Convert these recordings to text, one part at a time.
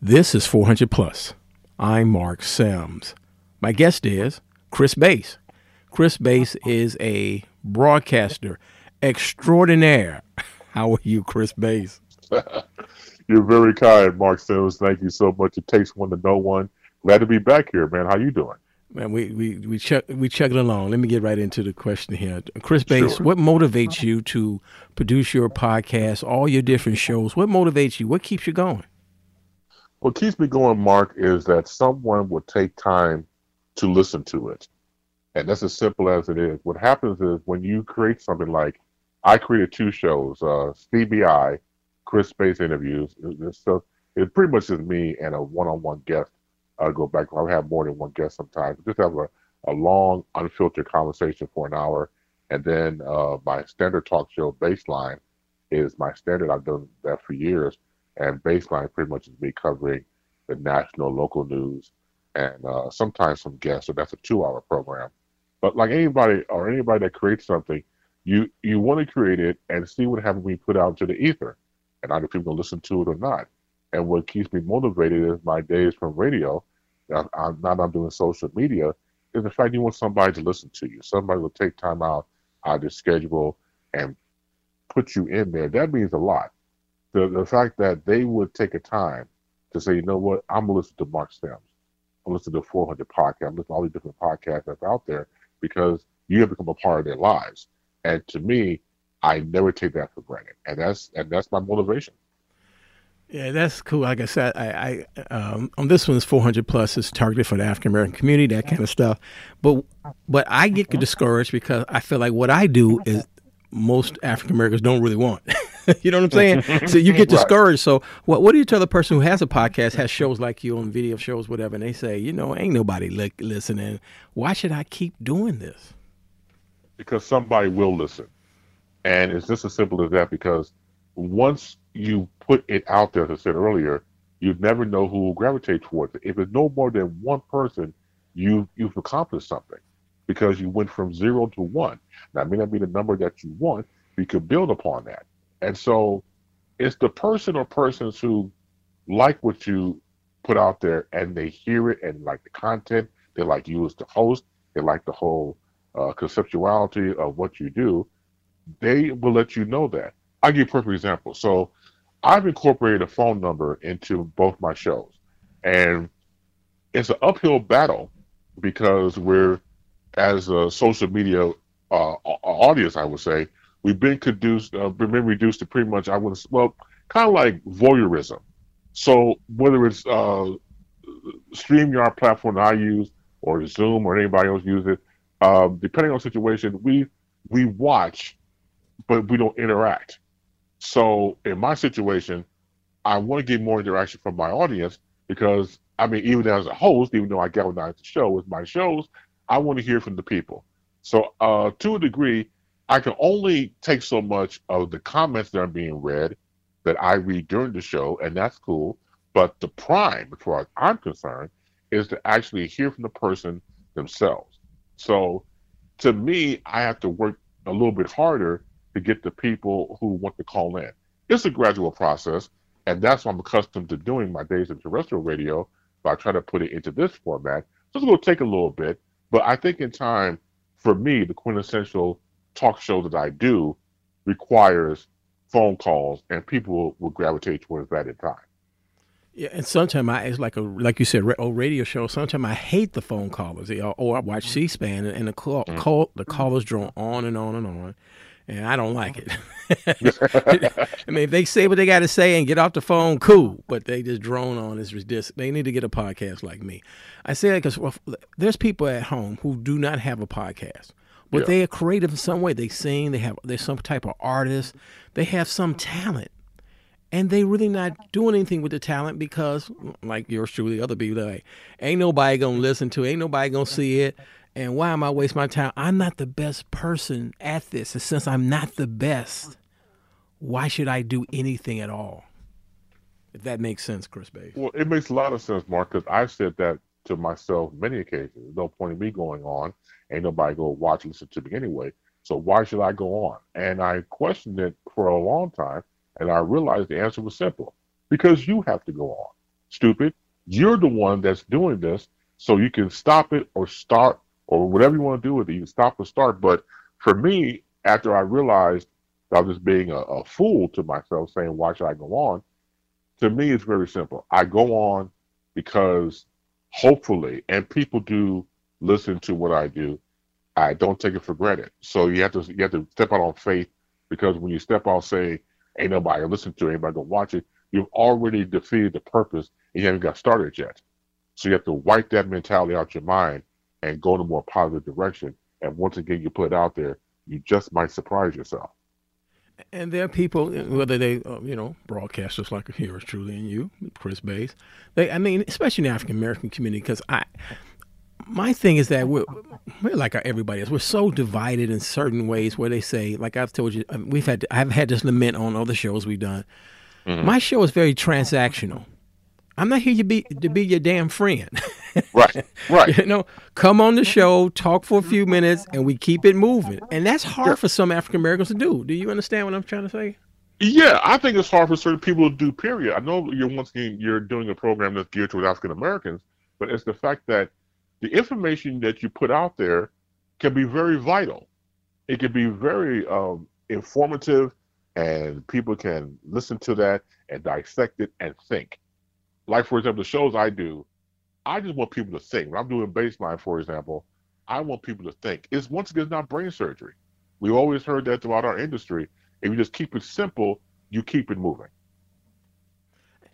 This is 400 Plus. I'm Mark Sims. My guest is Chris Bass. Chris Bass is a broadcaster extraordinaire. How are you, Chris Bass? You're very kind, Mark Sims. Thank you so much. It takes one to know one. Glad to be back here, man. How you doing? Man, we we we check we check it along. Let me get right into the question here. Chris Bass, sure. what motivates you to produce your podcast, all your different shows? What motivates you? What keeps you going? What keeps me going, Mark, is that someone will take time to listen to it. And that's as simple as it is. What happens is when you create something like I created two shows, uh, CBI, Chris Bass interviews. So it pretty much is me and a one-on-one guest. I go back. I have more than one guest sometimes. Just have a, a long, unfiltered conversation for an hour, and then uh, my standard talk show, Baseline, is my standard. I've done that for years, and baseline pretty much is me covering the national, local news, and uh, sometimes some guests. So that's a two-hour program. But like anybody or anybody that creates something, you you want to create it and see what happens when you put out into the ether, and either people listen to it or not. And what keeps me motivated is my days from radio. I'm, I'm not I'm doing social media. Is the fact you want somebody to listen to you. Somebody will take time out out of their schedule and put you in there. That means a lot the the fact that they would take a time to say, you know what, I'm gonna listen to Mark Sims. I'm listen to 400 podcasts. I'm listen to all these different podcasts that's out there because you have become a part of their lives. And to me, I never take that for granted, and that's and that's my motivation. Yeah, that's cool. Like I said, I, I um, on this one's 400 plus is targeted for the African American community, that kind of stuff. But but I get discouraged because I feel like what I do is most African Americans don't really want. you know what I'm saying? so you get discouraged. Right. So what what do you tell the person who has a podcast, has shows like you on video shows, whatever, and they say, you know, ain't nobody li- listening. Why should I keep doing this? Because somebody will listen, and it's just as simple as that. Because once you put it out there, as I said earlier, you never know who will gravitate towards it. If it's no more than one person, you you've accomplished something because you went from zero to one. That may not be the number that you want, but you could build upon that. And so it's the person or persons who like what you put out there and they hear it and like the content, they like you as the host, they like the whole uh, conceptuality of what you do, they will let you know that. I'll give you a perfect example. So I've incorporated a phone number into both my shows. And it's an uphill battle because we're, as a social media uh, audience, I would say, we've been reduced, uh, been reduced to pretty much, I would well, kind of like voyeurism. So whether it's uh, StreamYard platform that I use, or Zoom, or anybody else use it, uh, depending on situation, we we watch, but we don't interact. So in my situation, I want to get more interaction from my audience because I mean, even as a host, even though I galvanize the show with my shows, I want to hear from the people. So uh, to a degree, I can only take so much of the comments that are being read that I read during the show, and that's cool. But the prime, as far as I'm concerned, is to actually hear from the person themselves. So to me, I have to work a little bit harder to get the people who want to call in. It's a gradual process, and that's what I'm accustomed to doing my days in terrestrial radio. But I try to put it into this format. So it's going to take a little bit, but I think in time, for me, the quintessential talk show that I do requires phone calls, and people will, will gravitate towards that in time. Yeah, and sometimes I it's like a like you said, old radio show. Sometimes I hate the phone callers. Or I watch C-SPAN, and the call, mm. call the callers drone on and on and on, and I don't like it. I mean, if they say what they got to say and get off the phone, cool. But they just drone on. It's ridiculous. They need to get a podcast like me. I say that because well, there's people at home who do not have a podcast but yeah. they are creative in some way. They sing. They have they're some type of artist. They have some talent, and they really not doing anything with the talent because, like yours truly, other people like, ain't nobody gonna listen to, it, ain't nobody gonna see it. And why am I waste my time? I'm not the best person at this, and since I'm not the best, why should I do anything at all? If that makes sense, Chris Bay. Well, it makes a lot of sense, Mark, because I've said that to myself many occasions. There's no point in me going on Ain't nobody go watch listen to me anyway. So why should I go on? And I questioned it for a long time, and I realized the answer was simple: because you have to go on. stupid. You're the one that's doing this, so you can stop it or start or whatever you want to do with it. You can stop or start. But for me, after I realized I was just being a, a fool to myself, saying, "Why should I go on?" To me, it's very simple. I go on because hopefully, and people do listen to what I do. I don't take it for granted. So you have to you have to step out on faith because when you step out saying ain't nobody listen to it, anybody gonna watch it, you've already defeated the purpose and you haven't got started yet. So you have to wipe that mentality out your mind and go in a more positive direction. And once again, you put it out there, you just might surprise yourself. And there are people, whether they, uh, you know, broadcasters like Heroes Truly and you, Chris Bass, they, I mean, especially in the African American community, because I, my thing is that we're, we're like everybody else. We're so divided in certain ways where they say, like I've told you, um, we've had, I've had this lament on other shows we've done. Mm-hmm. My show is very transactional. I'm not here to be to be your damn friend. right, right. You know, come on the show, talk for a few minutes, and we keep it moving. And that's hard for some African Americans to do. Do you understand what I'm trying to say? Yeah, I think it's hard for certain people to do. Period. I know you're once again you're doing a program that's geared toward African Americans, but it's the fact that the information that you put out there can be very vital. It can be very um, informative, and people can listen to that and dissect it and think. Like, for example, the shows I do, I just want people to think. When I'm doing baseline, for example, I want people to think. It's once again not brain surgery. We've always heard that throughout our industry. If you just keep it simple, you keep it moving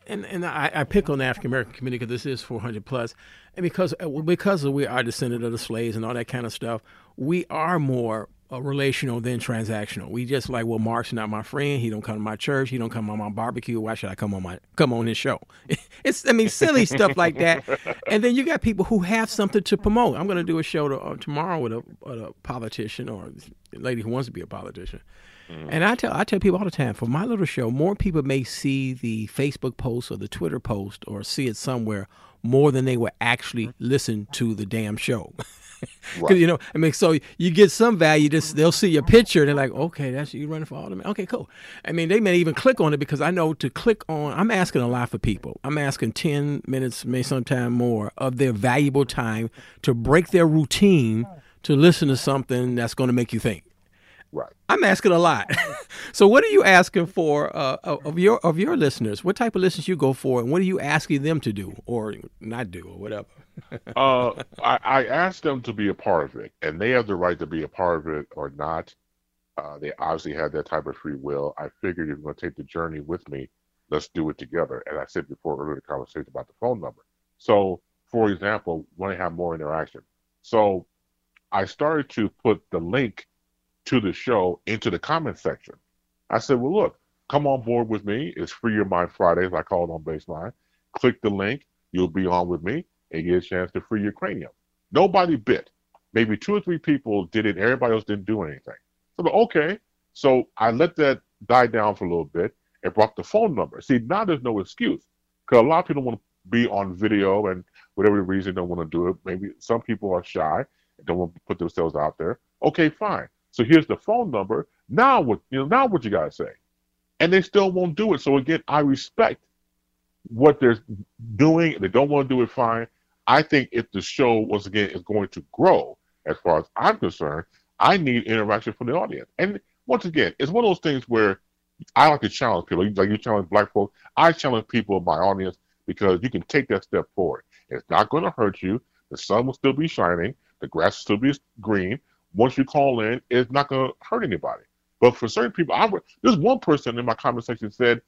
and and I, I pick on the African American community because this is 400 plus, and because uh, because we are descendant of the slaves and all that kind of stuff, we are more uh, relational than transactional. We just like, well, Mark's not my friend. He don't come to my church. He don't come on my barbecue. Why should I come on my come on his show? it's I mean silly stuff like that. And then you got people who have something to promote. I'm going to do a show to, uh, tomorrow with a, a politician or a lady who wants to be a politician Mm. And I tell I tell people all the time for my little show, more people may see the Facebook post or the Twitter post or see it somewhere more than they will actually listen to the damn show. Because you know, I mean, so you get some value. Just they'll see your picture and they're like, okay, that's you running for alderman. Okay, cool. I mean, they may even click on it because I know to click on. I'm asking a lot for people. I'm asking ten minutes, maybe sometime more of their valuable time to break their routine to listen to something that's going to make you think. Right. I'm asking a lot. so, what are you asking for uh, of your of your listeners? What type of listeners you go for, and what are you asking them to do or not do or whatever? uh, I, I ask them to be a part of it, and they have the right to be a part of it or not. Uh, they obviously have that type of free will. I figured if you're going to take the journey with me, let's do it together. And I said before earlier the conversation about the phone number. So, for example, want to have more interaction. So, I started to put the link to the show into the comment section. I said, well, look, come on board with me. It's Free Your Mind Fridays. I call it on Baseline. Click the link. You'll be on with me and get a chance to free your cranium. Nobody bit. Maybe two or three people did it. Everybody else didn't do anything. So, okay. So I let that die down for a little bit and brought the phone number. See, now there's no excuse because a lot of people want to be on video and whatever the reason don't want to do it. Maybe some people are shy and don't want to put themselves out there. Okay, fine. So here's the phone number. Now what you know, now what you gotta say. And they still won't do it. So again, I respect what they're doing. They don't want to do it fine. I think if the show once again is going to grow, as far as I'm concerned, I need interaction from the audience. And once again, it's one of those things where I like to challenge people. Like you challenge black folks, I challenge people in my audience because you can take that step forward. It's not going to hurt you. The sun will still be shining. The grass will still be green once you call in, it's not going to hurt anybody. But for certain people, I there's one person in my comment section said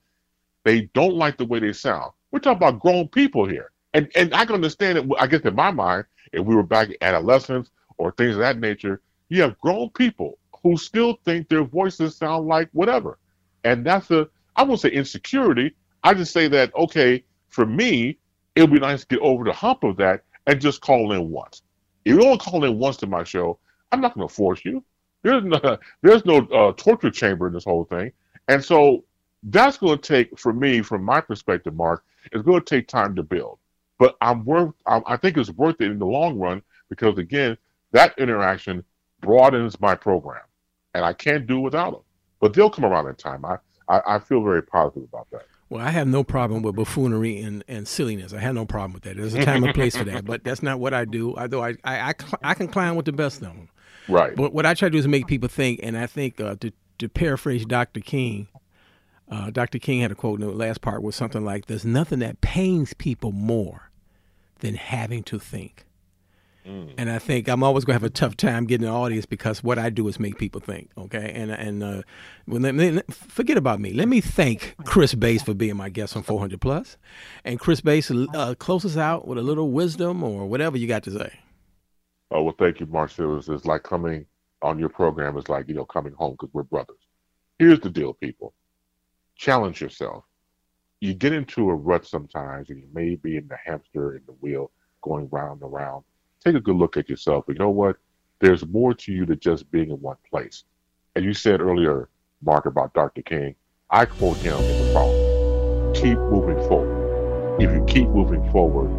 they don't like the way they sound. We're talking about grown people here, and and I can understand it. I guess in my mind, if we were back adolescents or things of that nature, you have grown people who still think their voices sound like whatever, and that's a I won't say insecurity. I just say that okay, for me, it would be nice to get over the hump of that and just call in once. If you only call in once to my show, I'm not going to force you. There's no, there's no uh, torture chamber in this whole thing. And so that's going to take, for me, from my perspective, Mark, it's going to take time to build. But I'm worth, I think it's worth it in the long run because, again, that interaction broadens my program. And I can't do without them. But they'll come around in time. I, I, I feel very positive about that. Well, I have no problem with buffoonery and, and silliness. I have no problem with that. There's a time and place for that, but that's not what I do. Although I I, I, I can clown with the best of them. Right. But what I try to do is make people think, and I think uh, to to paraphrase Dr. King, uh, Dr. King had a quote in the last part was something like, "There's nothing that pains people more than having to think." Mm. And I think I'm always going to have a tough time getting an audience because what I do is make people think. Okay, and and uh, well, let me, forget about me. Let me thank Chris Bass for being my guest on 400 Plus, and Chris Bass uh, close us out with a little wisdom or whatever you got to say. Oh well, thank you, Marcel. It's, like coming on your program is like you know coming home because we're brothers. Here's the deal, people. Challenge yourself. You get into a rut sometimes, and you may be in the hamster in the wheel going round and round take a good look at yourself. But you know what? There's more to you than just being in one place. And you said earlier, Mark, about Dr. King. I quote him in the phone. Keep moving forward. If you keep moving forward,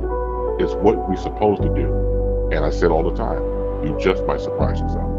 it's what we're supposed to do. And I said all the time, you just might surprise yourself.